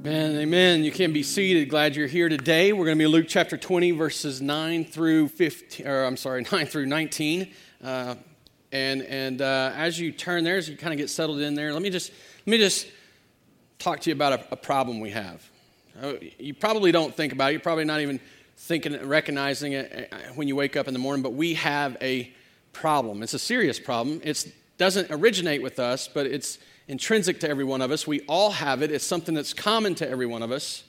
Amen, amen. You can be seated. Glad you're here today. We're going to be Luke chapter 20, verses 9 through 15, or I'm sorry, 9 through 19. Uh, and and uh, as you turn there, as you kind of get settled in there, let me just let me just talk to you about a, a problem we have. Uh, you probably don't think about it. You're probably not even thinking, recognizing it uh, when you wake up in the morning. But we have a problem. It's a serious problem. It doesn't originate with us, but it's intrinsic to every one of us. We all have it, it's something that's common to every one of us.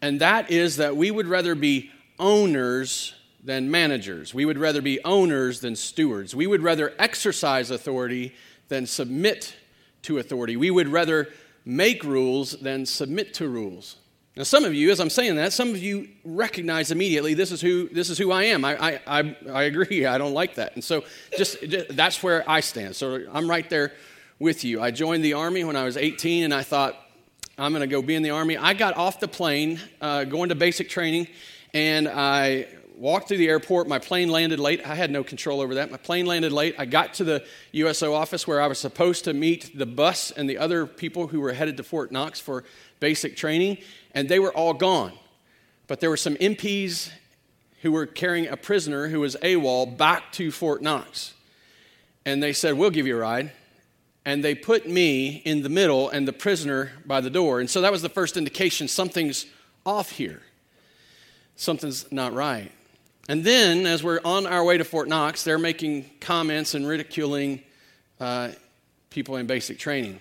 And that is that we would rather be owners than managers. We would rather be owners than stewards. We would rather exercise authority than submit to authority. We would rather make rules than submit to rules. Now, some of you, as I'm saying that, some of you recognize immediately this is who this is who I am. I I I, I agree. I don't like that, and so just, just that's where I stand. So I'm right there with you. I joined the Army when I was 18, and I thought, I'm going to go be in the Army. I got off the plane, uh, going to basic training, and I walked through the airport. My plane landed late. I had no control over that. My plane landed late. I got to the USO office where I was supposed to meet the bus and the other people who were headed to Fort Knox for basic training, and they were all gone. But there were some MPs who were carrying a prisoner who was AWOL back to Fort Knox. And they said, We'll give you a ride and they put me in the middle and the prisoner by the door. And so that was the first indication something's off here. Something's not right. And then, as we're on our way to Fort Knox, they're making comments and ridiculing uh, people in basic training.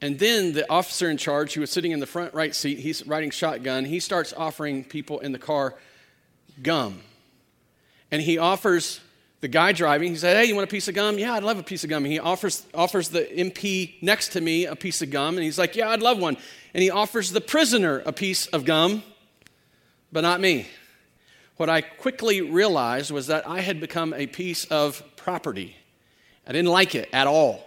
And then the officer in charge, who was sitting in the front right seat, he's riding shotgun, he starts offering people in the car gum. And he offers the guy driving, he said, Hey, you want a piece of gum? Yeah, I'd love a piece of gum. And he offers, offers the MP next to me a piece of gum, and he's like, Yeah, I'd love one. And he offers the prisoner a piece of gum, but not me. What I quickly realized was that I had become a piece of property. I didn't like it at all.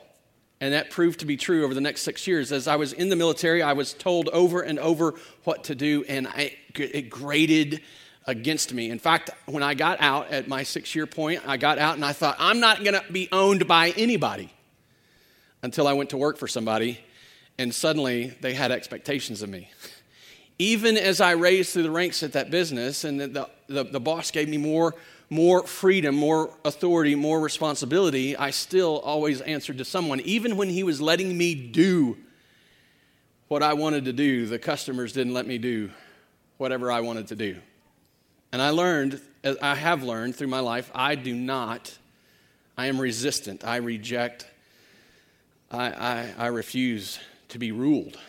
And that proved to be true over the next six years. As I was in the military, I was told over and over what to do, and I, it grated against me. In fact, when I got out at my six year point, I got out and I thought, I'm not going to be owned by anybody until I went to work for somebody, and suddenly they had expectations of me. Even as I raised through the ranks at that business, and the, the, the boss gave me more, more freedom, more authority, more responsibility, I still always answered to someone. Even when he was letting me do what I wanted to do, the customers didn't let me do whatever I wanted to do. And I learned, I have learned through my life, I do not, I am resistant. I reject, I, I, I refuse to be ruled.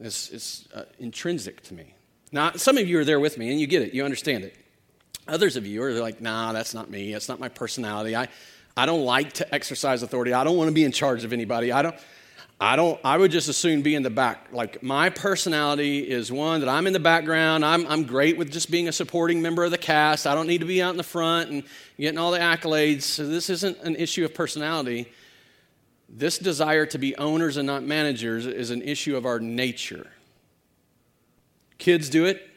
It's, it's uh, intrinsic to me. Now, some of you are there with me and you get it, you understand it. Others of you are like, nah, that's not me. That's not my personality. I, I don't like to exercise authority. I don't want to be in charge of anybody. I don't, I don't I would just as soon be in the back. Like my personality is one that I'm in the background. I'm I'm great with just being a supporting member of the cast. I don't need to be out in the front and getting all the accolades. So this isn't an issue of personality. This desire to be owners and not managers is an issue of our nature. Kids do it.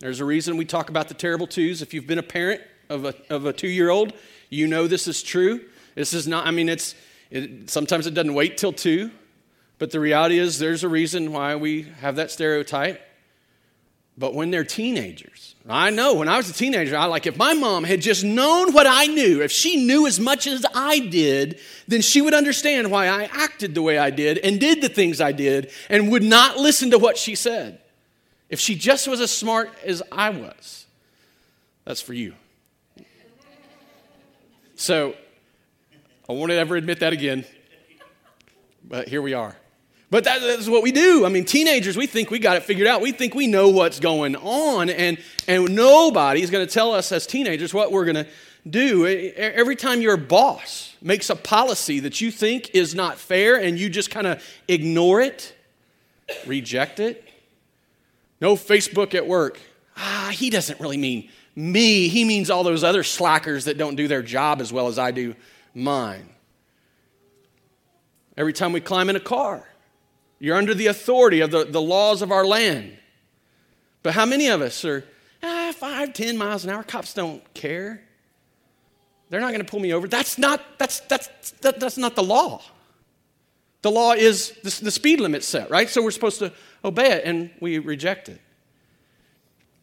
There's a reason we talk about the terrible twos. If you've been a parent of a, of a two year old, you know this is true. This is not, I mean, it's, it, sometimes it doesn't wait till two. But the reality is, there's a reason why we have that stereotype. But when they're teenagers, I know when I was a teenager, I like if my mom had just known what I knew, if she knew as much as I did, then she would understand why I acted the way I did and did the things I did and would not listen to what she said. If she just was as smart as I was, that's for you. So I won't ever admit that again, but here we are. But that, that's what we do. I mean, teenagers, we think we got it figured out. We think we know what's going on, and, and nobody is going to tell us as teenagers what we're going to do. Every time your boss makes a policy that you think is not fair and you just kind of ignore it, reject it. No Facebook at work. Ah, he doesn't really mean me. He means all those other slackers that don't do their job as well as I do mine. Every time we climb in a car, you're under the authority of the, the laws of our land. But how many of us are ah, five, ten miles an hour? Cops don't care. They're not going to pull me over. That's not, that's, that's, that, that's not the law. The law is the, the speed limit set, right? So we're supposed to obey it and we reject it.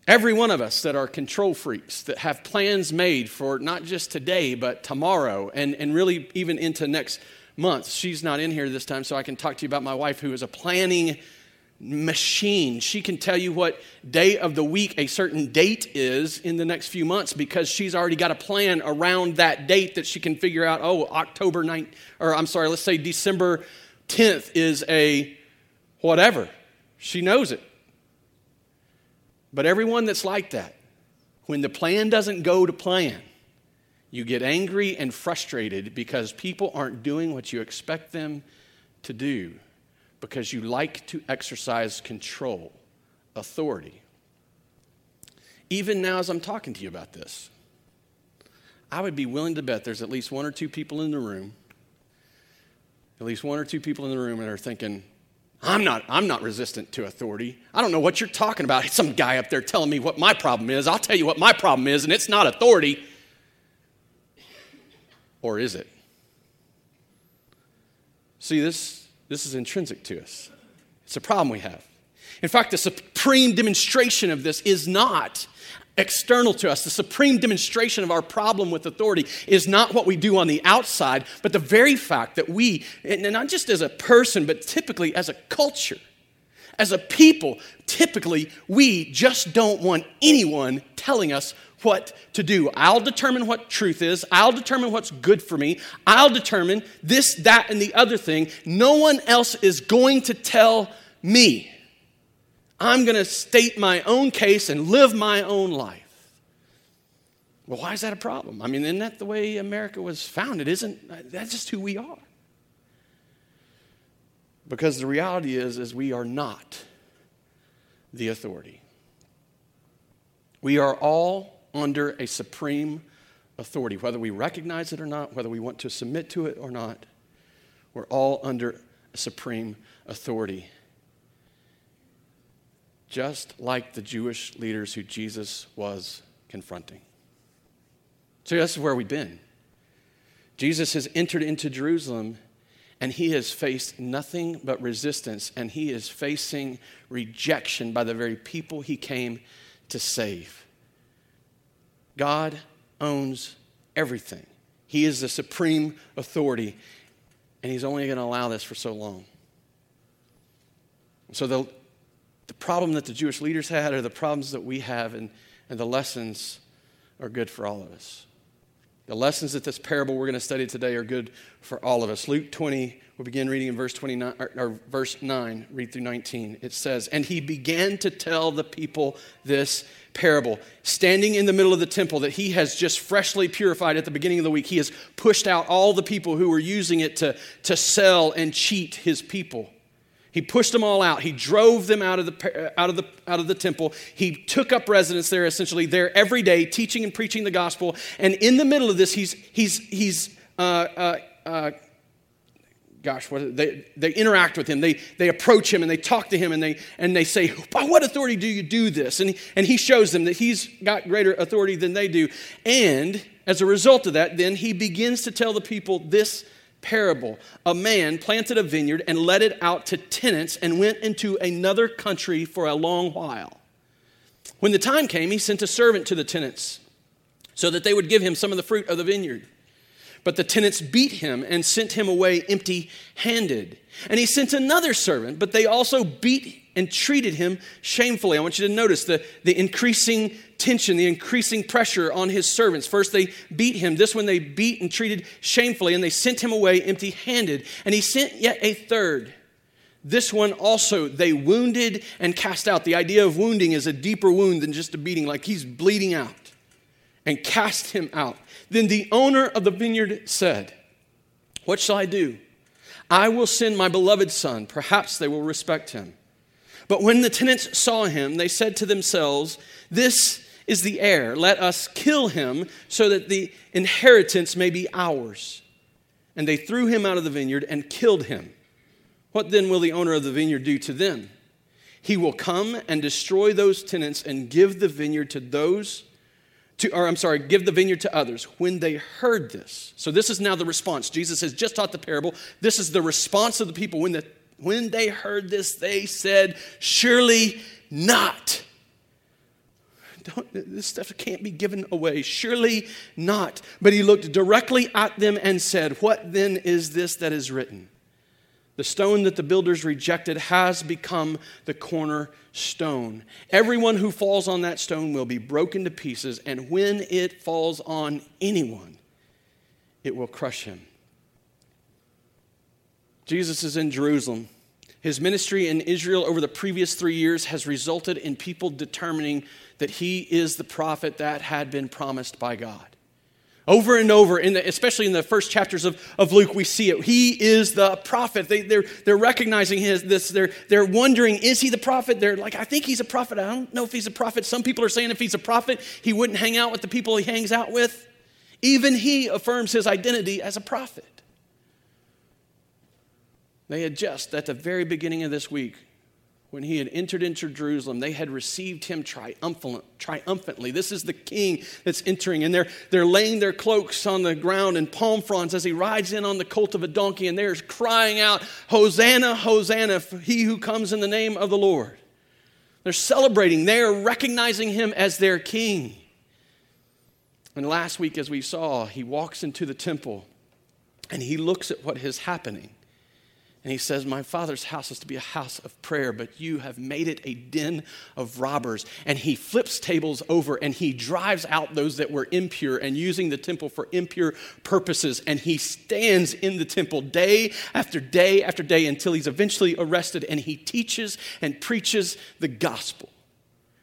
Every one of us that are control freaks, that have plans made for not just today, but tomorrow, and, and really even into next month. She's not in here this time, so I can talk to you about my wife, who is a planning machine. She can tell you what day of the week a certain date is in the next few months because she's already got a plan around that date that she can figure out, oh, October 9th, or I'm sorry, let's say December 10th is a whatever. She knows it. But everyone that's like that, when the plan doesn't go to plan, you get angry and frustrated because people aren't doing what you expect them to do because you like to exercise control, authority. Even now, as I'm talking to you about this, I would be willing to bet there's at least one or two people in the room, at least one or two people in the room that are thinking, I'm not, I'm not resistant to authority. I don't know what you're talking about. Some guy up there telling me what my problem is. I'll tell you what my problem is, and it's not authority. Or is it? See, this, this is intrinsic to us. It's a problem we have. In fact, the supreme demonstration of this is not external to us. The supreme demonstration of our problem with authority is not what we do on the outside, but the very fact that we, and not just as a person, but typically as a culture, as a people, typically we just don't want anyone telling us what to do. I'll determine what truth is. I'll determine what's good for me. I'll determine this, that, and the other thing. No one else is going to tell me. I'm going to state my own case and live my own life. Well, why is that a problem? I mean, isn't that the way America was founded? Isn't that just who we are? Because the reality is, is we are not the authority. We are all under a supreme authority, whether we recognize it or not, whether we want to submit to it or not. We're all under a supreme authority. Just like the Jewish leaders who Jesus was confronting. So, this is where we've been. Jesus has entered into Jerusalem and he has faced nothing but resistance, and he is facing rejection by the very people he came to save. God owns everything, He is the supreme authority, and He's only going to allow this for so long. So, the, the problem that the Jewish leaders had are the problems that we have, and, and the lessons are good for all of us. The lessons that this parable we're going to study today are good for all of us. Luke 20, we'll begin reading in verse 29 or, or, verse 9, read through 19. It says, "And he began to tell the people this parable, standing in the middle of the temple that he has just freshly purified at the beginning of the week. He has pushed out all the people who were using it to, to sell and cheat his people." He pushed them all out. He drove them out of the, out of the, out of the temple. He took up residence there, essentially, there every day, teaching and preaching the gospel. And in the middle of this, he's, he's, he's uh, uh, uh, gosh, what, they, they interact with him. They, they approach him and they talk to him and they, and they say, By what authority do you do this? And and he shows them that he's got greater authority than they do. And as a result of that, then he begins to tell the people this parable. A man planted a vineyard and let it out to tenants and went into another country for a long while. When the time came, he sent a servant to the tenants so that they would give him some of the fruit of the vineyard. But the tenants beat him and sent him away empty handed. And he sent another servant, but they also beat and treated him shamefully. I want you to notice the, the increasing tension, the increasing pressure on his servants. First, they beat him. This one they beat and treated shamefully, and they sent him away empty handed. And he sent yet a third. This one also they wounded and cast out. The idea of wounding is a deeper wound than just a beating, like he's bleeding out, and cast him out. Then the owner of the vineyard said, What shall I do? I will send my beloved son. Perhaps they will respect him. But when the tenants saw him, they said to themselves, This is the heir. Let us kill him so that the inheritance may be ours. And they threw him out of the vineyard and killed him. What then will the owner of the vineyard do to them? He will come and destroy those tenants and give the vineyard to those to, or I'm sorry, give the vineyard to others. When they heard this, so this is now the response. Jesus has just taught the parable. This is the response of the people when the When they heard this, they said, Surely not. Don't, this stuff can't be given away. Surely not. But he looked directly at them and said, What then is this that is written? The stone that the builders rejected has become the cornerstone. Everyone who falls on that stone will be broken to pieces, and when it falls on anyone, it will crush him. Jesus is in Jerusalem. His ministry in Israel over the previous three years has resulted in people determining that he is the prophet that had been promised by God. Over and over, in the, especially in the first chapters of, of Luke, we see it. He is the prophet. They, they're, they're recognizing his, this. They're, they're wondering, is he the prophet? They're like, I think he's a prophet. I don't know if he's a prophet. Some people are saying if he's a prophet, he wouldn't hang out with the people he hangs out with. Even he affirms his identity as a prophet. They had just, at the very beginning of this week, when he had entered into Jerusalem, they had received him triumphantly. This is the king that's entering, and they're, they're laying their cloaks on the ground and palm fronds as he rides in on the colt of a donkey, and they're crying out, Hosanna, Hosanna, he who comes in the name of the Lord. They're celebrating, they are recognizing him as their king. And last week, as we saw, he walks into the temple and he looks at what is happening. And he says, My father's house is to be a house of prayer, but you have made it a den of robbers. And he flips tables over and he drives out those that were impure and using the temple for impure purposes. And he stands in the temple day after day after day until he's eventually arrested and he teaches and preaches the gospel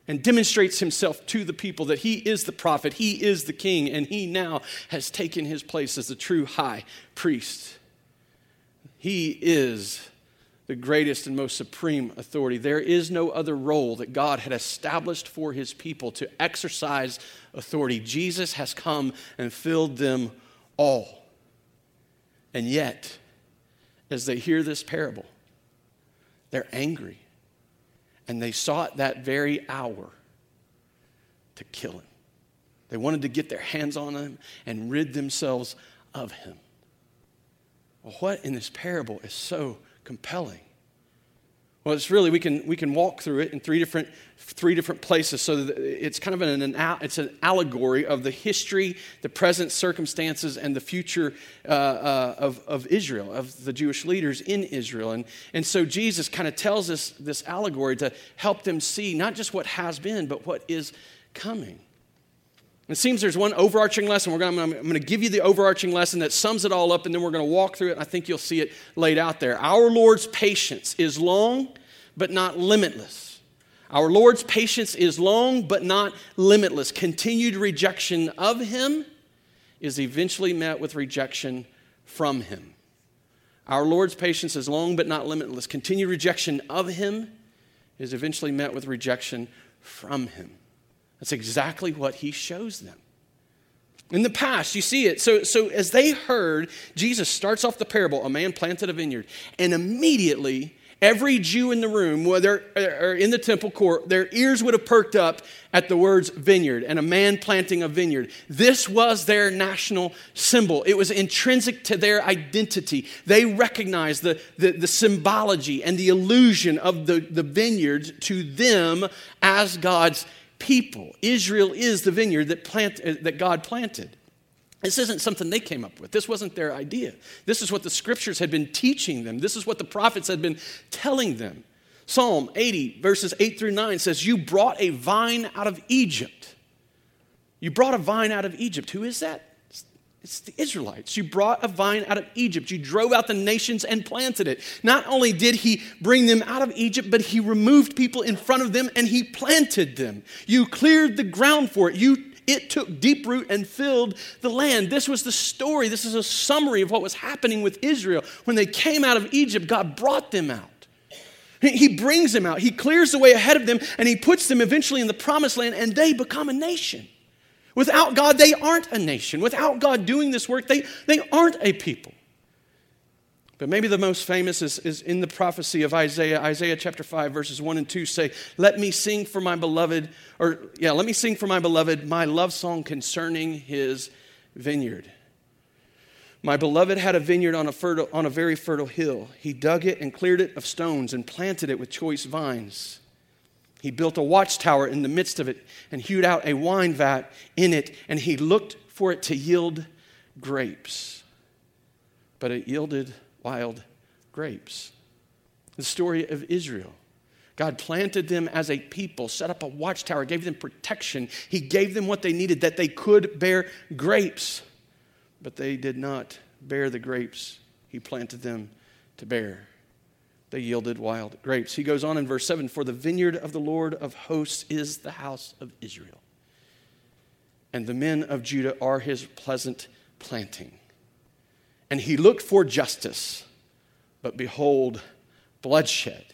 and demonstrates himself to the people that he is the prophet, he is the king, and he now has taken his place as the true high priest. He is the greatest and most supreme authority. There is no other role that God had established for his people to exercise authority. Jesus has come and filled them all. And yet, as they hear this parable, they're angry. And they sought that very hour to kill him. They wanted to get their hands on him and rid themselves of him. Well, what in this parable is so compelling? Well, it's really we can we can walk through it in three different three different places. So it's kind of an, an it's an allegory of the history, the present circumstances, and the future uh, uh, of of Israel, of the Jewish leaders in Israel. And and so Jesus kind of tells us this allegory to help them see not just what has been, but what is coming. It seems there's one overarching lesson. We're gonna, I'm going to give you the overarching lesson that sums it all up, and then we're going to walk through it. I think you'll see it laid out there. Our Lord's patience is long, but not limitless. Our Lord's patience is long, but not limitless. Continued rejection of Him is eventually met with rejection from Him. Our Lord's patience is long, but not limitless. Continued rejection of Him is eventually met with rejection from Him. That's exactly what he shows them. In the past, you see it. So, so as they heard, Jesus starts off the parable a man planted a vineyard, and immediately every Jew in the room, whether or in the temple court, their ears would have perked up at the words vineyard and a man planting a vineyard. This was their national symbol. It was intrinsic to their identity. They recognized the, the, the symbology and the illusion of the, the vineyards to them as God's people. Israel is the vineyard that, plant, uh, that God planted. This isn't something they came up with. This wasn't their idea. This is what the scriptures had been teaching them. This is what the prophets had been telling them. Psalm 80, verses 8 through 9 says, You brought a vine out of Egypt. You brought a vine out of Egypt. Who is that? It's the Israelites. You brought a vine out of Egypt. You drove out the nations and planted it. Not only did he bring them out of Egypt, but he removed people in front of them and he planted them. You cleared the ground for it. You it took deep root and filled the land. This was the story. This is a summary of what was happening with Israel. When they came out of Egypt, God brought them out. He brings them out. He clears the way ahead of them and he puts them eventually in the promised land and they become a nation. Without God, they aren't a nation. Without God doing this work, they, they aren't a people. But maybe the most famous is, is in the prophecy of Isaiah. Isaiah chapter 5, verses 1 and 2 say, Let me sing for my beloved, or yeah, let me sing for my beloved my love song concerning his vineyard. My beloved had a vineyard on a, fertile, on a very fertile hill. He dug it and cleared it of stones and planted it with choice vines. He built a watchtower in the midst of it and hewed out a wine vat in it, and he looked for it to yield grapes. But it yielded wild grapes. The story of Israel. God planted them as a people, set up a watchtower, gave them protection. He gave them what they needed that they could bear grapes. But they did not bear the grapes He planted them to bear. They yielded wild grapes. He goes on in verse 7 For the vineyard of the Lord of hosts is the house of Israel, and the men of Judah are his pleasant planting. And he looked for justice, but behold, bloodshed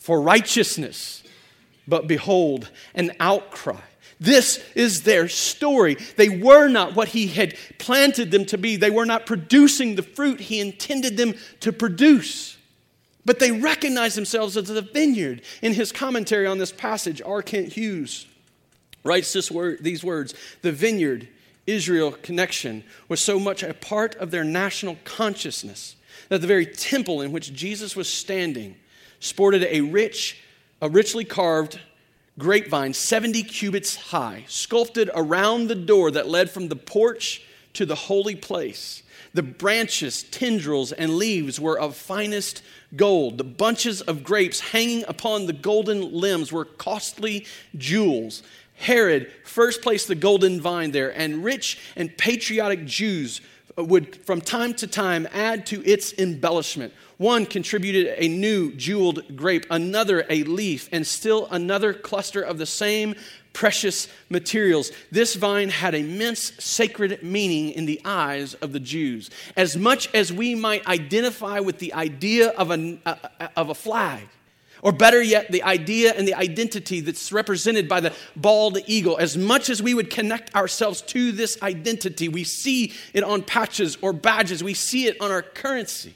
for righteousness, but behold, an outcry. This is their story. They were not what he had planted them to be. They were not producing the fruit he intended them to produce. But they recognize themselves as the vineyard. In his commentary on this passage, R. Kent Hughes writes word, these words The vineyard Israel connection was so much a part of their national consciousness that the very temple in which Jesus was standing sported a rich, a richly carved grapevine 70 cubits high, sculpted around the door that led from the porch to the holy place. The branches, tendrils, and leaves were of finest gold. The bunches of grapes hanging upon the golden limbs were costly jewels. Herod first placed the golden vine there, and rich and patriotic Jews would from time to time add to its embellishment. One contributed a new jeweled grape, another a leaf, and still another cluster of the same precious materials. This vine had immense sacred meaning in the eyes of the Jews. As much as we might identify with the idea of a, of a flag, or better yet, the idea and the identity that's represented by the bald eagle. As much as we would connect ourselves to this identity, we see it on patches or badges, we see it on our currency.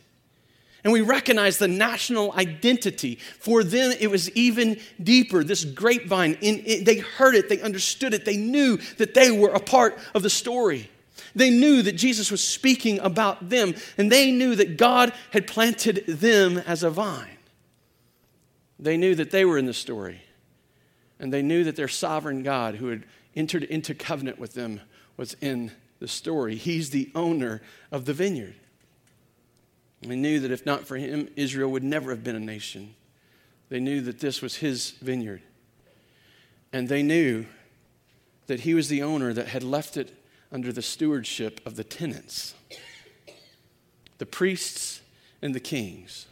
And we recognize the national identity. For them, it was even deeper. This grapevine, in, it, they heard it, they understood it, they knew that they were a part of the story. They knew that Jesus was speaking about them, and they knew that God had planted them as a vine. They knew that they were in the story, and they knew that their sovereign God, who had entered into covenant with them, was in the story. He's the owner of the vineyard. They knew that if not for him, Israel would never have been a nation. They knew that this was his vineyard. And they knew that he was the owner that had left it under the stewardship of the tenants, the priests and the kings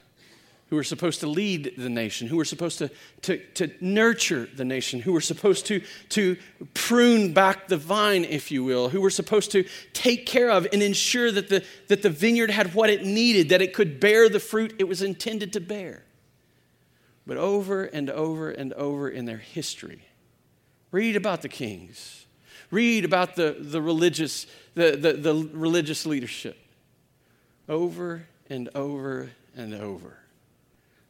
who were supposed to lead the nation, who were supposed to, to, to nurture the nation, who were supposed to, to prune back the vine, if you will, who were supposed to take care of and ensure that the, that the vineyard had what it needed, that it could bear the fruit it was intended to bear. But over and over and over in their history, read about the kings, read about the, the, religious, the, the, the religious leadership. Over and over and over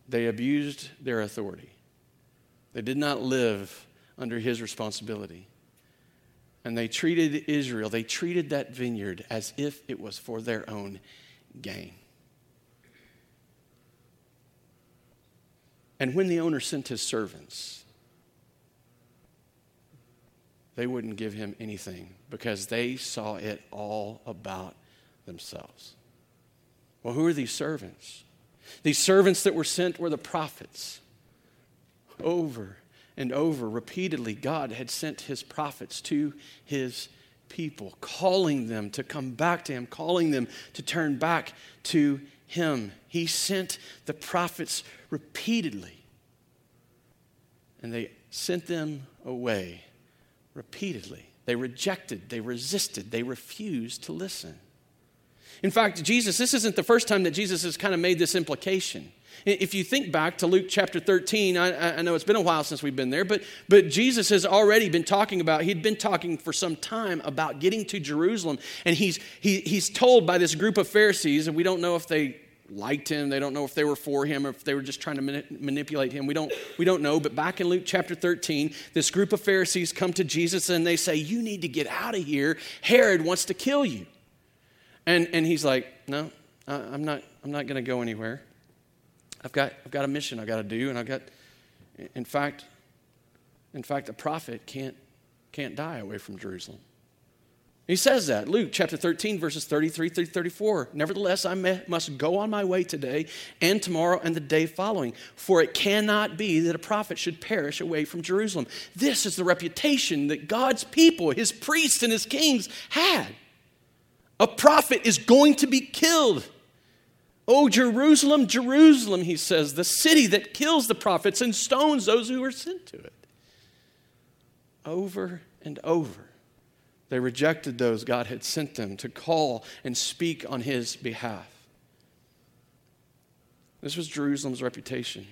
they abused their authority. They did not live under his responsibility. And they treated Israel, they treated that vineyard as if it was for their own gain. And when the owner sent his servants, they wouldn't give him anything because they saw it all about themselves. Well, who are these servants? These servants that were sent were the prophets. Over and over, repeatedly, God had sent his prophets to his people, calling them to come back to him, calling them to turn back to him. He sent the prophets repeatedly, and they sent them away repeatedly. They rejected, they resisted, they refused to listen. In fact, Jesus, this isn't the first time that Jesus has kind of made this implication. If you think back to Luke chapter 13, I, I, know it's been a while since we've been there, but, but Jesus has already been talking about, he'd been talking for some time about getting to Jerusalem. And he's, he, he's told by this group of Pharisees, and we don't know if they liked him, they don't know if they were for him, or if they were just trying to mani- manipulate him. We don't, we don't know. But back in Luke chapter 13, this group of Pharisees come to Jesus and they say, You need to get out of here. Herod wants to kill you. And, and he's like, No, I'm not, I'm not going to go anywhere. I've got, I've got a mission I've got to do, and I've got, in fact, in fact, a prophet can't, can't die away from Jerusalem. He says that, Luke chapter 13, verses 33 through 34. Nevertheless, I may, must go on my way today and tomorrow and the day following, for it cannot be that a prophet should perish away from Jerusalem. This is the reputation that God's people, his priests and his kings, had. A prophet is going to be killed. Oh, Jerusalem, Jerusalem, he says, the city that kills the prophets and stones those who are sent to it. Over and over, they rejected those God had sent them to call and speak on his behalf. This was Jerusalem's reputation.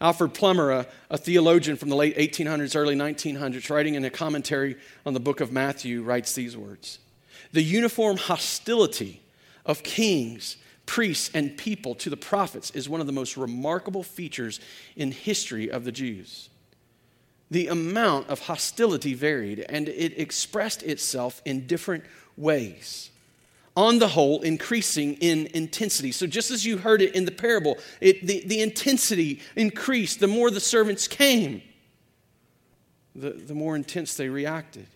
Alfred Plummer, a, a, theologian from the late 1800s, early 1900s, writing in a commentary on the book of Matthew, writes these words The uniform hostility of kings priests, and people to the prophets is one of the most remarkable features in history of the Jews. The amount of hostility varied, and it expressed itself in different ways. On the whole, increasing in intensity. So, just as you heard it in the parable, it, the, the intensity increased the more the servants came, the, the more intense they reacted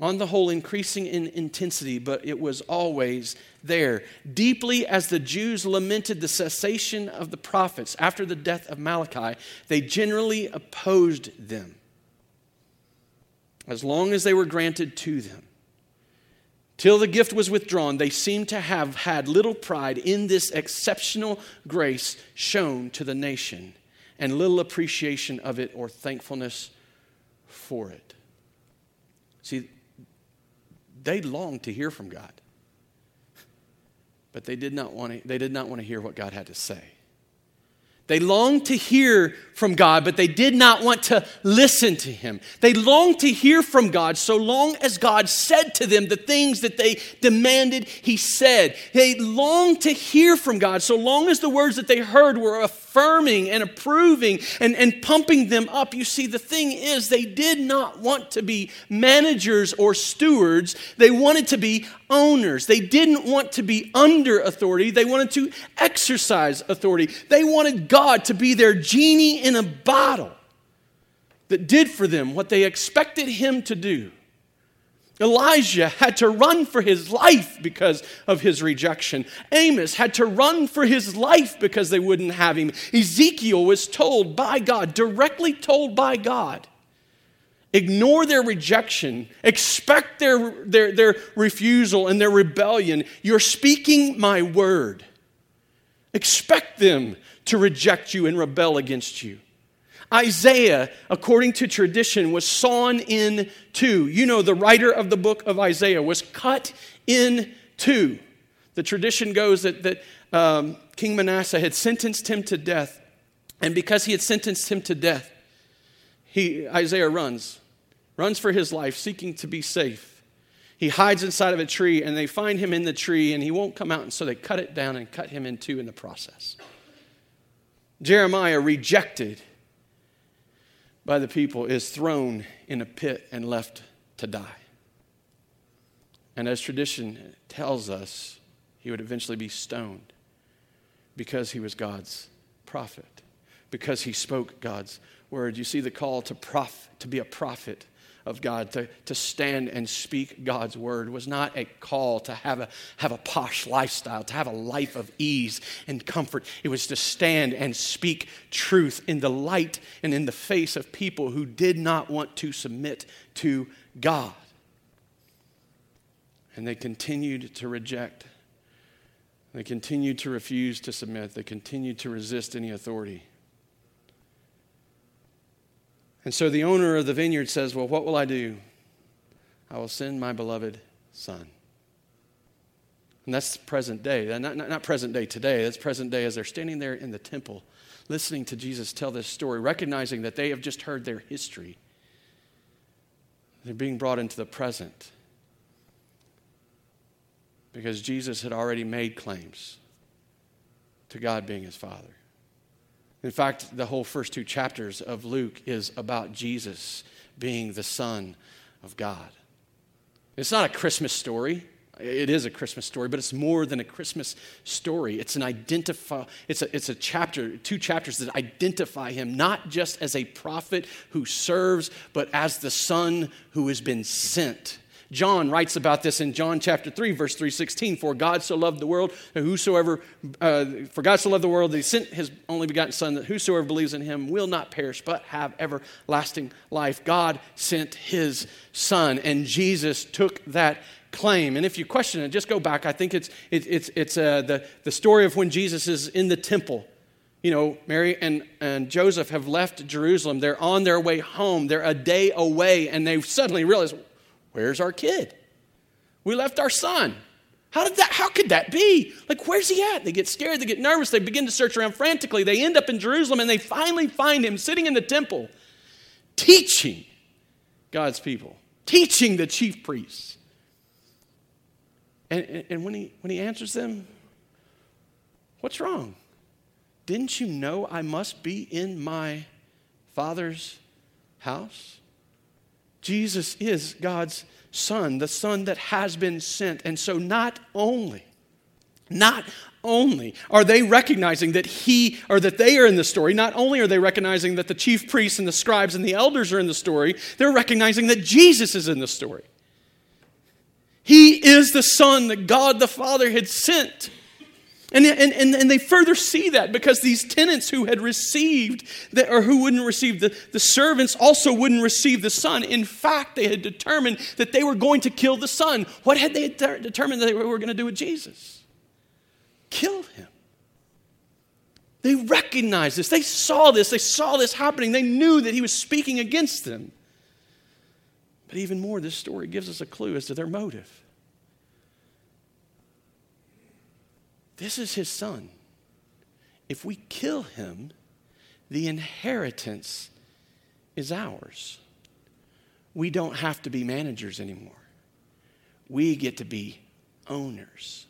on the whole, increasing in intensity, but it was always there. Deeply as the Jews lamented the cessation of the prophets after the death of Malachi, they generally opposed them as long as they were granted to them. Till the gift was withdrawn, they seem to have had little pride in this exceptional grace shown to the nation and little appreciation of it or thankfulness for it. See, they longed to hear from God. But they did not want to, they did not want to hear what God had to say. They longed to hear from God, but they did not want to listen to Him. They longed to hear from God so long as God said to them the things that they demanded He said. They longed to hear from God so long as the words that they heard were affirming and approving and, and pumping them up. You see, the thing is, they did not want to be managers or stewards, they wanted to be owners. They didn't want to be under authority, they wanted to exercise authority. They wanted God to be their genie in a bottle that did for them what they expected him to do. Elijah had to run for his life because of his rejection. Amos had to run for his life because they wouldn't have him. Ezekiel was told by God, directly told by God, ignore their rejection, expect their, their, their refusal and their rebellion. You're speaking my word. Expect them to reject you and rebel against you. Isaiah, according to tradition, was sawn in two. You know, the writer of the book of Isaiah was cut in two. The tradition goes that, that um, King Manasseh had sentenced him to death, and because he had sentenced him to death, he, Isaiah runs runs for his life, seeking to be safe. He hides inside of a tree, and they find him in the tree, and he won't come out, and so they cut it down and cut him in two in the process. Jeremiah, rejected by the people, is thrown in a pit and left to die. And as tradition tells us, he would eventually be stoned because he was God's prophet, because he spoke God's word. You see the call to prof, to be a prophet of God, to, to stand and speak God's word, was not a call to have a, have a posh lifestyle, to have a life of ease and comfort. It was to stand and speak truth in the light and in the face of people who did not want to submit to God. And they continued to reject. They continued to refuse to submit. They continued to resist any authority. And so the owner of the vineyard says, Well, what will I do? I will send my beloved son. And that's present day. Not, not, not, present day today, that's present day as they're standing there in the temple, listening to Jesus tell this story, recognizing that they have just heard their history. They're being brought into the present because Jesus had already made claims to God being his Father. In fact, the whole first two chapters of Luke is about Jesus being the Son of God. It's not a Christmas story. It is a Christmas story, but it's more than a Christmas story. It's an identify, it's a, it's a chapter, two chapters that identify him not just as a prophet who serves, but as the son who has been sent. John writes about this in John chapter 3, verse 316. For God so loved the world, whosoever, uh, for God so loved the world, that he sent his only begotten Son, that whosoever believes in him will not perish, but have everlasting life. God sent his Son, and Jesus took that claim. And if you question it, just go back. I think it's, it, it's, it's uh, the, the story of when Jesus is in the temple. You know, Mary and, and Joseph have left Jerusalem. They're on their way home. They're a day away, and they suddenly realize, where's our kid? We left our son. How did that how could that be? Like where's he at? They get scared, they get nervous, they begin to search around frantically. They end up in Jerusalem and they finally find him sitting in the temple teaching God's people, teaching the chief priests. And, and when, he, when he answers them, what's wrong? Didn't you know I must be in my Father's house? Jesus is God's Son, the Son that has been sent. And so, not only, not only are they recognizing that he or that they are in the story, not only are they recognizing that the chief priests and the scribes and the elders are in the story, they're recognizing that Jesus is in the story. He is the Son that God the Father had sent. And, and, and, and, they further see that because these tenants who had received, the, or who wouldn't receive the, the servants, also wouldn't receive the son. In fact, they had determined that they were going to kill the son. What had they de- determined that they were going to do with Jesus? Kill him. They recognized this. They saw this. They saw this happening. They knew that he was speaking against them. But even more, this story gives us a clue as to their motive. This is his son. If we kill him, the inheritance is ours. We don't have to be managers anymore. We get to be owners.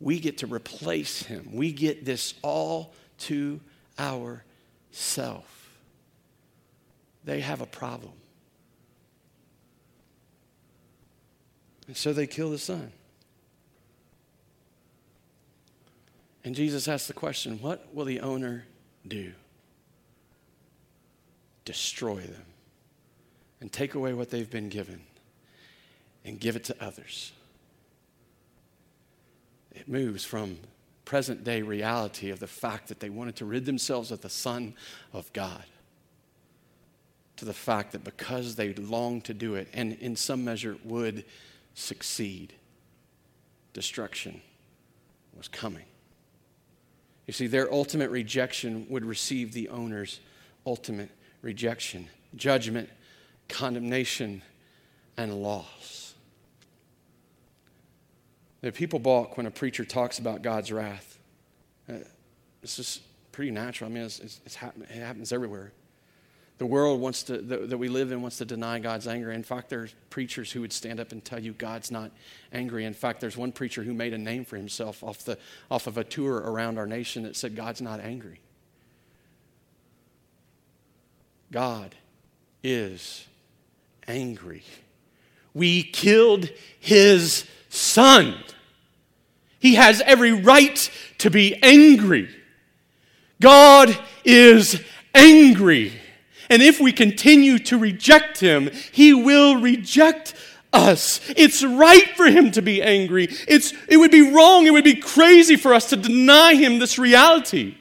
We get to replace him. We get this all to ourself. They have a problem. And so they kill the son. And Jesus asks the question what will the owner do? Destroy them and take away what they've been given and give it to others. It moves from present day reality of the fact that they wanted to rid themselves of the Son of God to the fact that because they longed to do it and in some measure would succeed, destruction was coming. You see, their ultimate rejection would receive the owner's ultimate rejection, judgment, condemnation, and loss. The people balk when a preacher talks about God's wrath. Uh, this is pretty natural. I mean, it's, it's, it's happen, it happens everywhere. The world wants to, that, that we live in wants to deny God's anger. In fact, there's preachers who would stand up and tell you God's not angry. In fact, there's one preacher who made a name for himself off, the, off of a tour around our nation that said God's not angry. God is angry. We killed his son. He has every right to be angry. God is angry. And if we continue to reject him, he will reject us. It's right for him to be angry. It's, it would be wrong, it would be crazy for us to deny him this reality.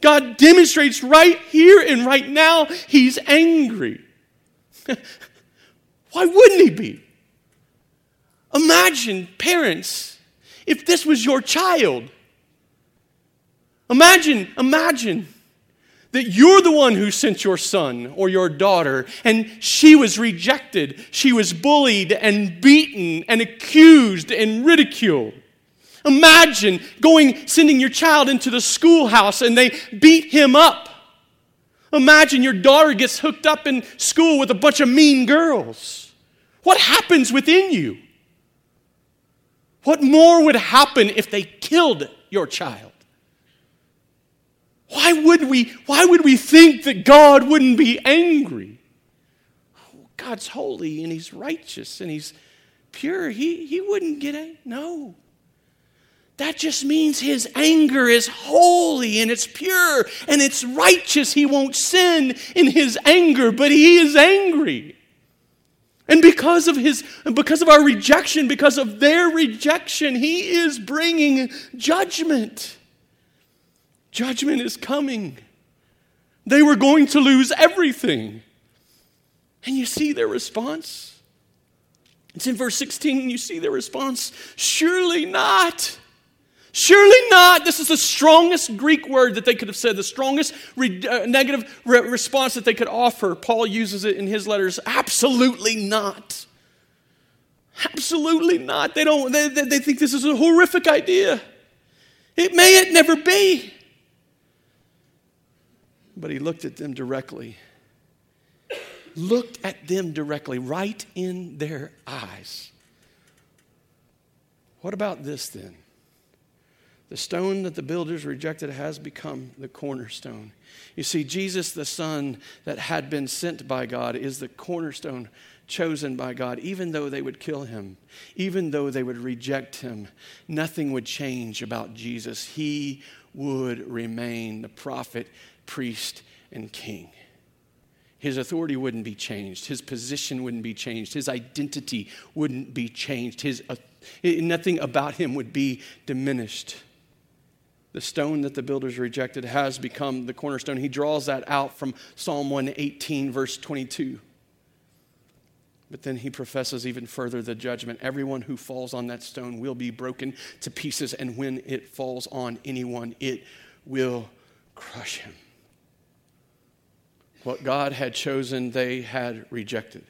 God demonstrates right here and right now he's angry. Why wouldn't he be? Imagine, parents, if this was your child. Imagine, imagine that you're the one who sent your son or your daughter, and she was rejected. She was bullied and beaten and accused and ridiculed. Imagine going, sending your child into the schoolhouse and they beat him up. Imagine your daughter gets hooked up in school with a bunch of mean girls. What happens within you? What more would happen if they killed your child? Why would we, why would we think that God wouldn't be angry? God's holy and He's righteous and He's pure, he, he wouldn't get it. No. That just means his anger is holy and it's pure and it's righteous. He won't sin in his anger, but he is angry. And because of his because of our rejection, because of their rejection, he is bringing judgment. Judgment is coming. They were going to lose everything. And you see their response? It's in verse 16, you see their response. Surely not. Surely not. This is the strongest Greek word that they could have said, the strongest re- uh, negative re- response that they could offer. Paul uses it in his letters. Absolutely not. Absolutely not. They don't. They, they, they think this is a horrific idea. It may it never be. But he looked at them directly. Looked at them directly, right in their eyes. What about this then? The stone that the builders rejected has become the cornerstone. You see, Jesus, the Son that had been sent by God, is the cornerstone chosen by God. Even though they would kill him, even though they would reject him, nothing would change about Jesus. He would remain the prophet, priest, and king. His authority wouldn't be changed. His position wouldn't be changed. His identity wouldn't be changed. His, uh, nothing about him would be diminished the stone that the builders rejected has become the cornerstone. He draws that out from Psalm 118, verse 22. But then he professes even further the judgment. Everyone who falls on that stone will be broken to pieces, and when it falls on anyone, it will crush him. What God had chosen, they had rejected.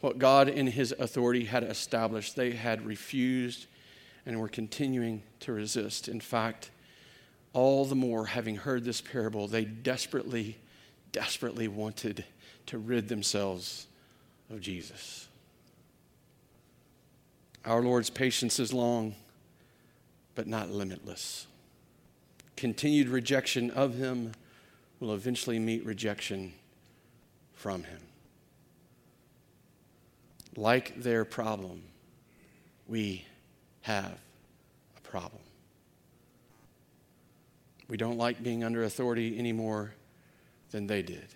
What God in his authority had established, they had refused and we're continuing to resist. In fact, all the more having heard this parable, they desperately, desperately wanted to rid themselves of Jesus. Our Lord's patience is long, but not limitless. Continued rejection of Him will eventually meet rejection from Him. Like their problem, we have a problem. We don't like being under authority any more than they did.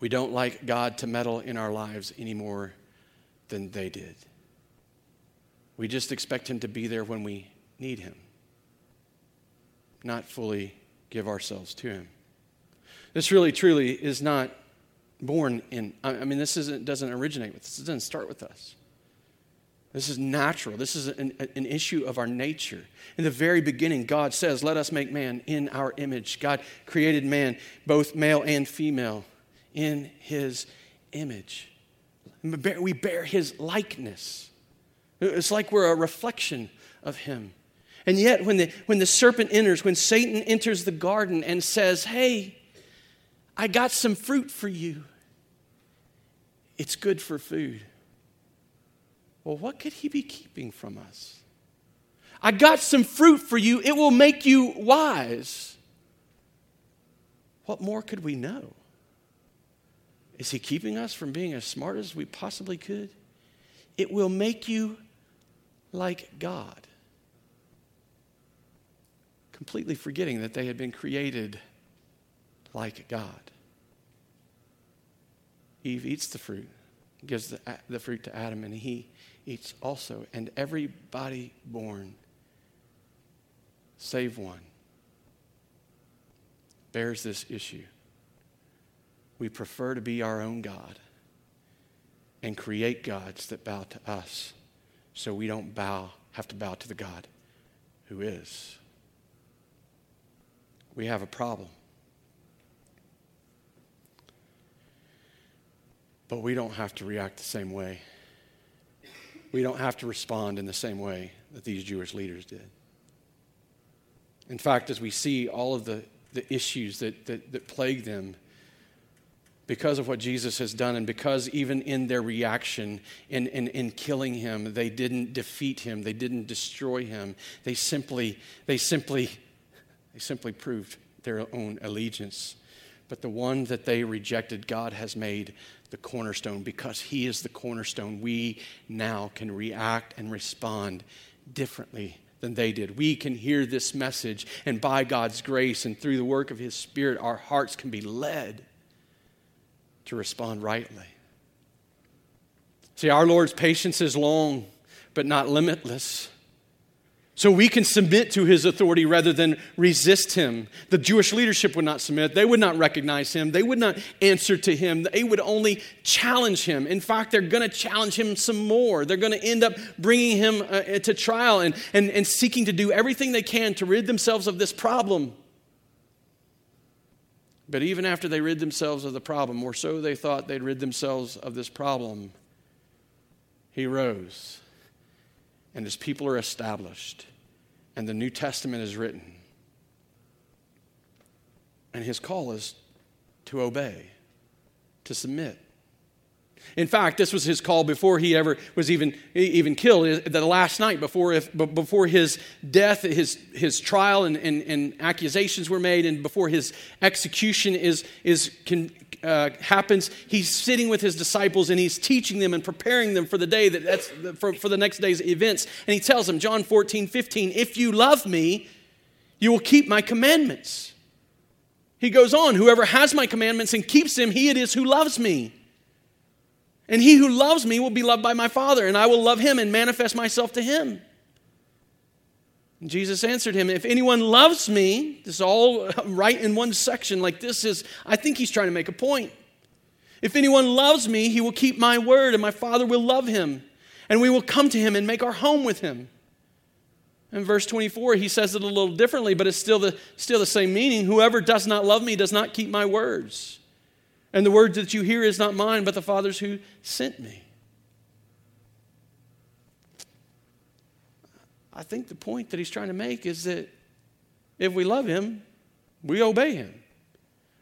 We don't like God to meddle in our lives any more than they did. We just expect Him to be there when we need Him, not fully give ourselves to Him. This really, truly is not born in, I mean, this isn't, doesn't originate with us, it doesn't start with us. This is natural. This is an, an, issue of our nature. In the very beginning, God says, Let us make man in our image. God created man, both male and female, in his image. We bear his likeness. It's like we're a reflection of him. And yet, when the, when the serpent enters, when Satan enters the garden and says, Hey, I got some fruit for you, it's good for food. Well, what could he be keeping from us? I got some fruit for you. It will make you wise. What more could we know? Is he keeping us from being as smart as we possibly could? It will make you like God. Completely forgetting that they had been created like God. Eve eats the fruit, gives the, the fruit to Adam, and he eats also, and everybody born, save one, bears this issue. We prefer to be our own God and create gods that bow to us so we don't bow, have to bow to the God who is. We have a problem. But we don't have to react the same way we don't have to respond in the same way that these Jewish leaders did. In fact, as we see all of the, the issues that, that, that plague them, because of what Jesus has done, and because even in their reaction in, in, in killing him, they didn't defeat him, they didn't destroy him, they simply, they simply, they simply proved their own allegiance but the one that they rejected, God has made the cornerstone. Because He is the cornerstone, we now can react and respond differently than they did. We can hear this message, and by God's grace and through the work of His Spirit, our hearts can be led to respond rightly. See, our Lord's patience is long, but not limitless. So we can submit to his authority rather than resist him. The Jewish leadership would not submit. They would not recognize him. They would not answer to him. They would only challenge him. In fact, they're going to challenge him some more. They're going to end up bringing him uh, to trial and, and, and seeking to do everything they can to rid themselves of this problem. But even after they rid themselves of the problem, or so they thought they'd rid themselves of this problem, he rose and his people are established and the New Testament is written. And his call is to obey, to submit. In fact, this was his call before he ever was even, even killed. The last night before, if, before his death, his, his trial and, and, and accusations were made, and before his execution is, is con, uh, happens, he's sitting with his disciples and he's teaching them and preparing them for the day that that's for, for the next day's events. And he tells them, John 14, 15, if you love me, you will keep my commandments. He goes on, whoever has my commandments and keeps them, he it is who loves me. And he who loves me will be loved by my Father, and I will love him and manifest myself to him. And Jesus answered him, If anyone loves me, this is all right in one section, like this is, I think he's trying to make a point. If anyone loves me, he will keep my word, and my Father will love him, and we will come to him and make our home with him. In verse 24, he says it a little differently, but it's still the, still the same meaning. Whoever does not love me does not keep my words. And the words that you hear is not mine, but the Father's who sent me. I think the point that he's trying to make is that if we love him, we obey him.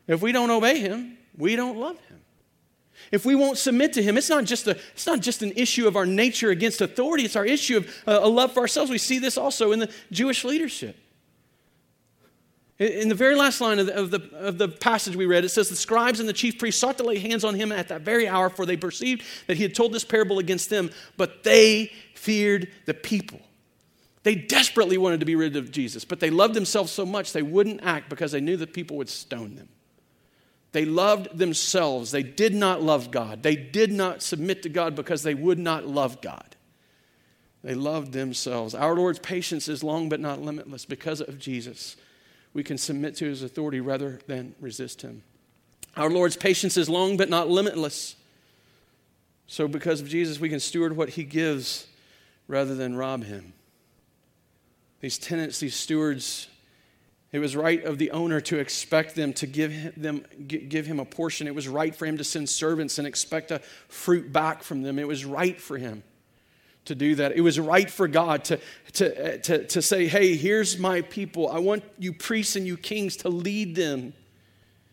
If we don't obey him, we don't love him. If we won't submit to him, it's not just, a, it's not just an issue of our nature against authority, it's our issue of uh, a love for ourselves. We see this also in the Jewish leadership. In the very last line of the, of, the, of the passage we read, it says, The scribes and the chief priests sought to lay hands on him at that very hour, for they perceived that he had told this parable against them, but they feared the people. They desperately wanted to be rid of Jesus, but they loved themselves so much they wouldn't act because they knew that people would stone them. They loved themselves. They did not love God. They did not submit to God because they would not love God. They loved themselves. Our Lord's patience is long but not limitless because of Jesus. We can submit to his authority rather than resist him. Our Lord's patience is long but not limitless. So, because of Jesus, we can steward what he gives rather than rob him these tenants, these stewards, it was right of the owner to expect them to give, them, give him a portion. It was right for him to send servants and expect a fruit back from them. It was right for him to do that. It was right for God to, to, uh, to, to say, hey, here's my people. I want you priests and you kings to lead them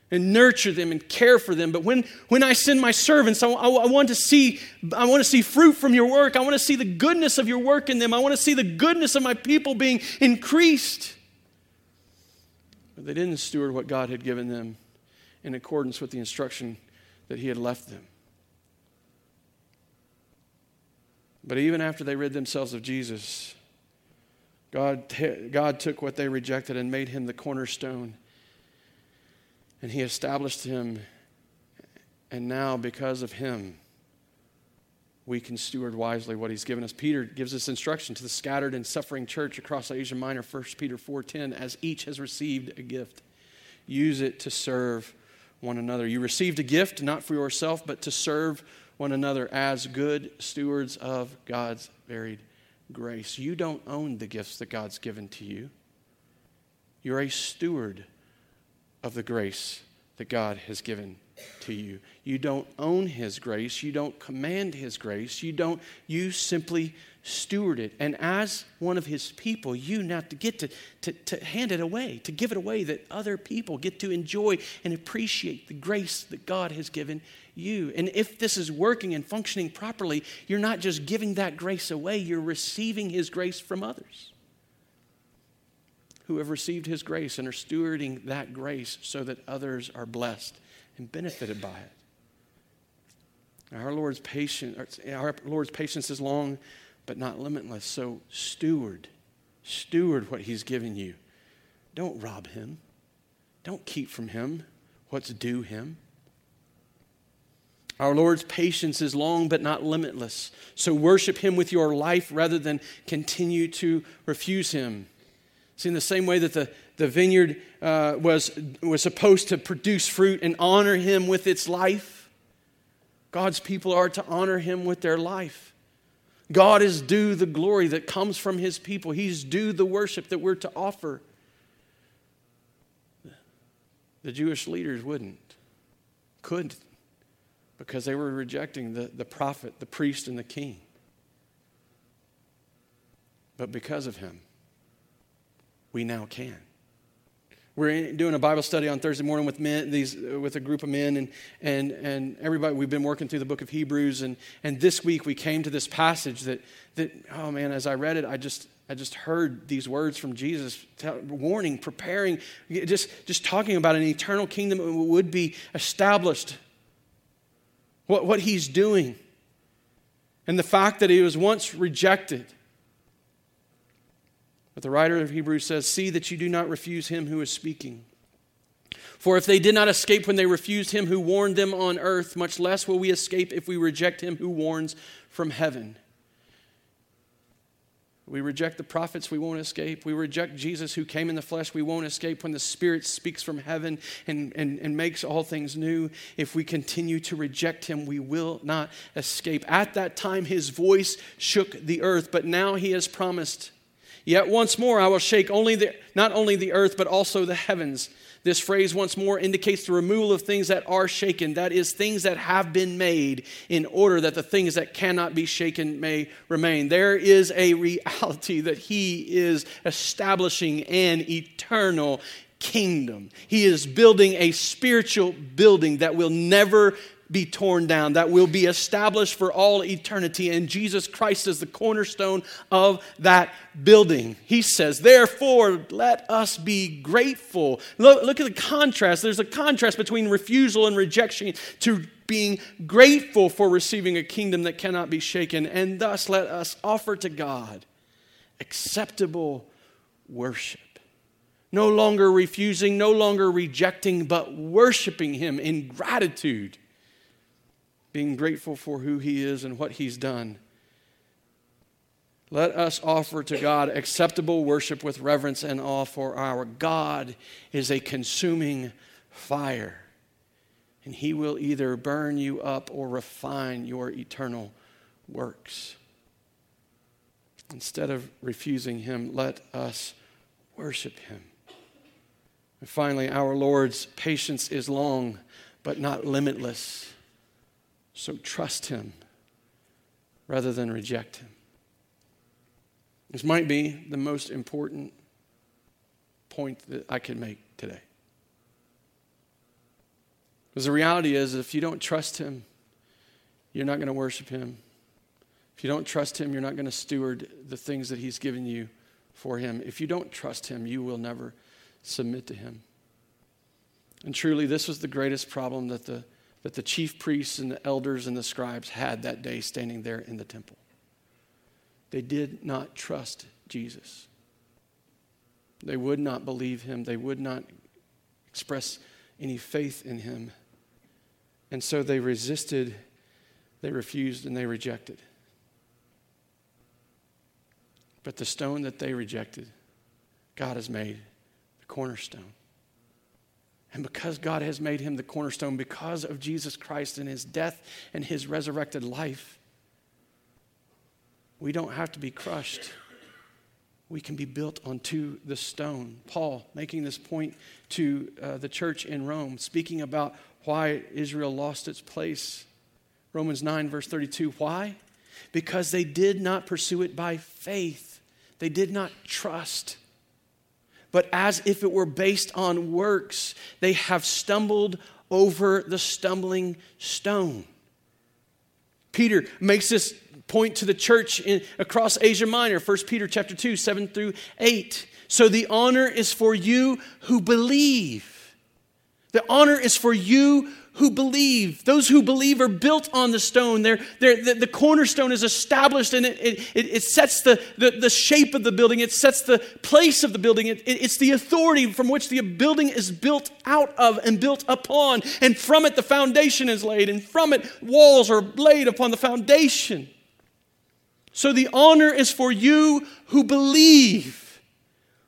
and nurture them and care for them. But when, when I send my servants, I, I, I, want to see, I want to see fruit from your work. I want to see the goodness of your work in them. I want to see the goodness of my people being increased. But they didn't steward what God had given them in accordance with the instruction that He had left them. But even after they rid themselves of Jesus, God, God took what they rejected and made Him the cornerstone and he established him. And now, because of him, we can steward wisely what he's given us. Peter gives us instruction to the scattered and suffering church across Asia Minor, 1 Peter 4:10, as each has received a gift, use it to serve one another. You received a gift not for yourself, but to serve one another as good stewards of God's varied grace. You don't own the gifts that God's given to you. You're a steward of the grace that God has given to you. You don't own His grace. You don't command His grace. You don't, you simply steward it. And as one of His people, you now to get to, to, to hand it away, to give it away that other people get to enjoy and appreciate the grace that God has given you. And if this is working and functioning properly, you're not just giving that grace away, you're receiving His grace from others. who have received his grace and are stewarding that grace so that others are blessed and benefited by it. Our Lord's patience, our Lord's patience is long but not limitless. So steward, steward what he's given you. Don't rob him. Don't keep from him what's due him. Our Lord's patience is long but not limitless. So worship him with your life rather than continue to refuse him. See, in the same way that the, the vineyard uh, was, was supposed to produce fruit and honor him with its life, God's people are to honor him with their life. God is due the glory that comes from his people, he's due the worship that we're to offer. The Jewish leaders wouldn't, couldn't, because they were rejecting the, the prophet, the priest, and the king. But because of him, we now can. We're doing a Bible study on Thursday morning with men, these, uh, with a group of men, and, and, and everybody, we've been working through the book of Hebrews. And, and this week we came to this passage that, that, oh man, as I read it, I just, I just heard these words from Jesus, warning, preparing, just, just talking about an eternal kingdom that would be established. What, what he's doing. And the fact that he was once rejected but the writer of Hebrews says, See that you do not refuse him who is speaking. For if they did not escape when they refused him who warned them on earth, much less will we escape if we reject him who warns from heaven. We reject the prophets, we won't escape. We reject Jesus who came in the flesh, we won't escape when the Spirit speaks from heaven and, and, and makes all things new. If we continue to reject him, we will not escape. At that time, his voice shook the earth, but now he has promised Yet once more I will shake only the, not only the earth, but also the heavens. This phrase once more indicates the removal of things that are shaken, that is, things that have been made, in order that the things that cannot be shaken may remain. There is a reality that He is establishing an eternal kingdom. He is building a spiritual building that will never be torn down, that will be established for all eternity. And Jesus Christ is the cornerstone of that building. He says, Therefore, let us be grateful. Look, look at the contrast. There's a contrast between refusal and rejection to being grateful for receiving a kingdom that cannot be shaken. And thus, let us offer to God acceptable worship. No longer refusing, no longer rejecting, but worshiping Him in gratitude being grateful for who He is and what He's done. Let us offer to God acceptable worship with reverence and awe, for our God is a consuming fire, and He will either burn you up or refine your eternal works. Instead of refusing Him, let us worship Him. And finally, our Lord's patience is long, but not limitless. So trust Him rather than reject Him. This might be the most important point that I can make today. Because the reality is, if you don't trust Him, you're not going to worship Him. If you don't trust Him, you're not going to steward the things that He's given you for Him. If you don't trust Him, you will never submit to Him. And truly, this was the greatest problem that the that the chief priests and the elders and the scribes had that day standing there in the temple. They did not trust Jesus. They would not believe him. They would not express any faith in him. And so they resisted, they refused, and they rejected. But the stone that they rejected, God has made the cornerstone. And because God has made him the cornerstone, because of Jesus Christ and his death and his resurrected life, we don't have to be crushed. We can be built onto the stone. Paul making this point to uh, the church in Rome, speaking about why Israel lost its place. Romans 9, verse 32. Why? Because they did not pursue it by faith, they did not trust but as if it were based on works, they have stumbled over the stumbling stone. Peter makes this point to the church in, across Asia Minor, 1 Peter chapter 2, 7 through 8. So the honor is for you who believe. The honor is for you who believe. Those who believe are built on the stone. They're, they're, the, the cornerstone is established and it, it, it sets the, the, the, shape of the building, it sets the place of the building. It, it's the authority from which the building is built out of and built upon. And from it, the foundation is laid, and from it, walls are laid upon the foundation. So the honor is for you who believe.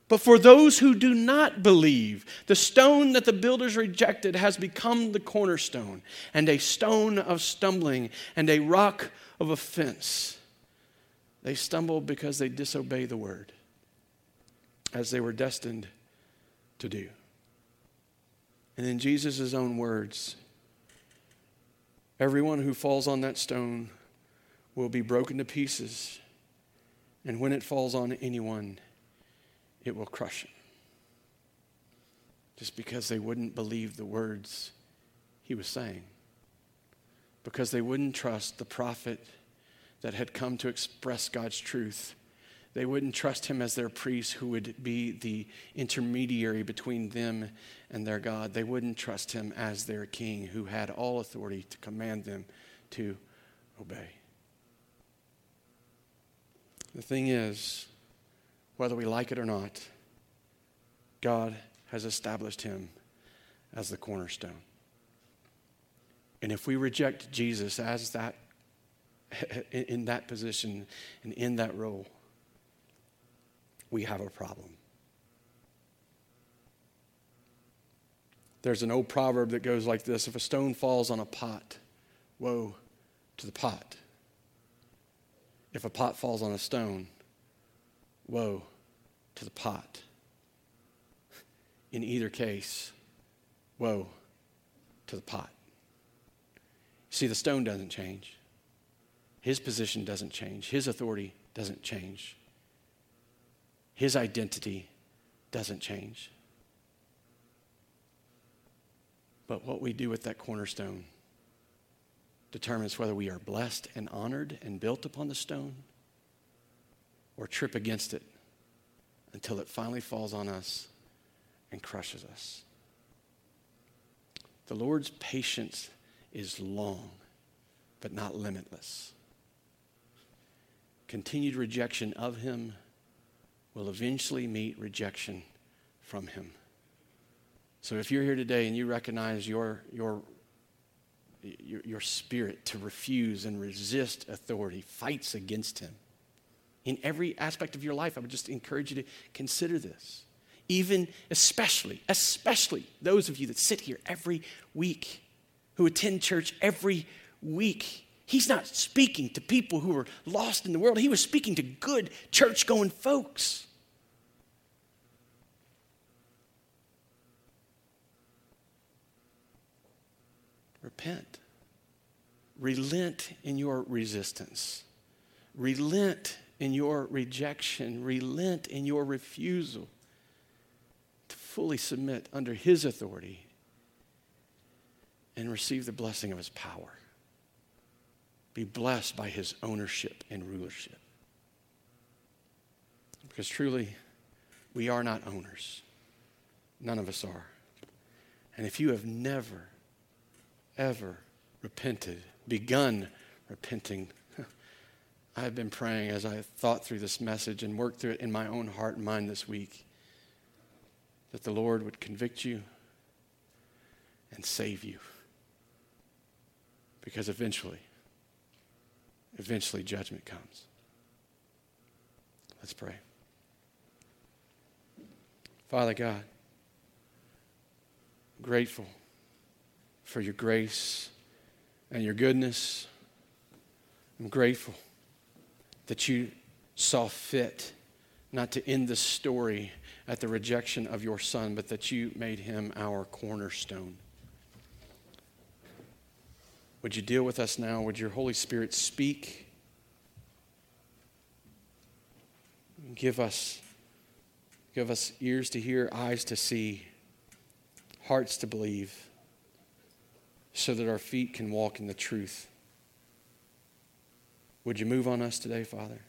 But for those who do not believe, the stone that the builders rejected has become the cornerstone, and a stone of stumbling, and a rock of offense. They stumble because they disobey the word, as they were destined to do. And in Jesus' own words, everyone who falls on that stone will be broken to pieces, and when it falls on anyone, it will crush him. Just because they wouldn't believe the words he was saying, because they wouldn't trust the prophet that had come to express God's truth. They wouldn't trust him as their priest who would be the intermediary between them and their God. They wouldn't trust him as their king who had all authority to command them to obey. The thing is, whether we like it or not, God has established him as the cornerstone. And if we reject Jesus as that, in that position and in that role, we have a problem. There's an old proverb that goes like this If a stone falls on a pot, woe to the pot. If a pot falls on a stone, woe to the pot. In either case, woe to the pot. See, the stone doesn't change. His position doesn't change. His authority doesn't change. His identity doesn't change. But what we do with that cornerstone determines whether we are blessed and honored and built upon the stone or trip against it until it finally falls on us and crushes us. The Lord's patience is long, but not limitless. Continued rejection of Him will eventually meet rejection from Him. So if you're here today and you recognize your, your, your, your spirit to refuse and resist authority fights against Him, in every aspect of your life. I would just encourage you to consider this. Even, especially, especially those of you that sit here every week, who attend church every week. He's not speaking to people who are lost in the world, he was speaking to good church going folks. Repent. Relent in your resistance. Relent in your rejection, relent in your refusal to fully submit under His authority and receive the blessing of His power. Be blessed by His ownership and rulership. Because truly, we are not owners. None of us are. And if you have never, ever repented, begun repenting I've been praying as I thought through this message and worked through it in my own heart and mind this week that the Lord would convict you and save you. Because eventually, eventually judgment comes. Let's pray. Father God, grateful for your grace and your goodness. I'm grateful that you saw fit not to end the story at the rejection of your son, but that you made him our cornerstone. Would you deal with us now? Would your Holy Spirit speak? Give us, give us ears to hear, eyes to see, hearts to believe, so that our feet can walk in the truth. Would you move on us today, Father?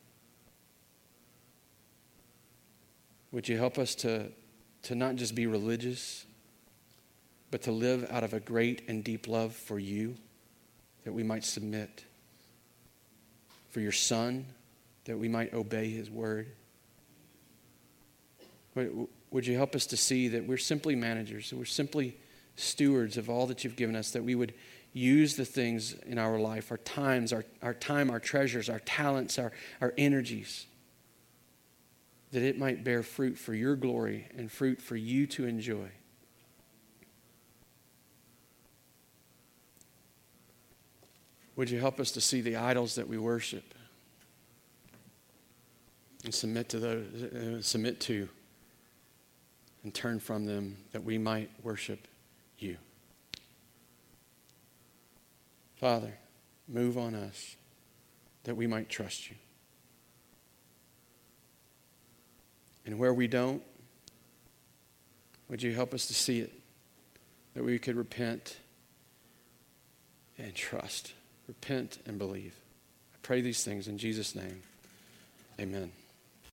Would you help us to, to not just be religious, but to live out of a great and deep love for you, that we might submit, for your Son, that we might obey his word? Would you help us to see that we're simply managers, that we're simply stewards of all that you've given us, that we would use the things in our life, our times, our, our time, our treasures, our talents, our, our energies, that it might bear fruit for your glory and fruit for you to enjoy. Would you help us to see the idols that we worship and submit to those, uh, submit to and turn from them that we might worship you? Father, move on us that we might trust you. And where we don't, would you help us to see it? That we could repent and trust. Repent and believe. I pray these things in Jesus' name. Amen.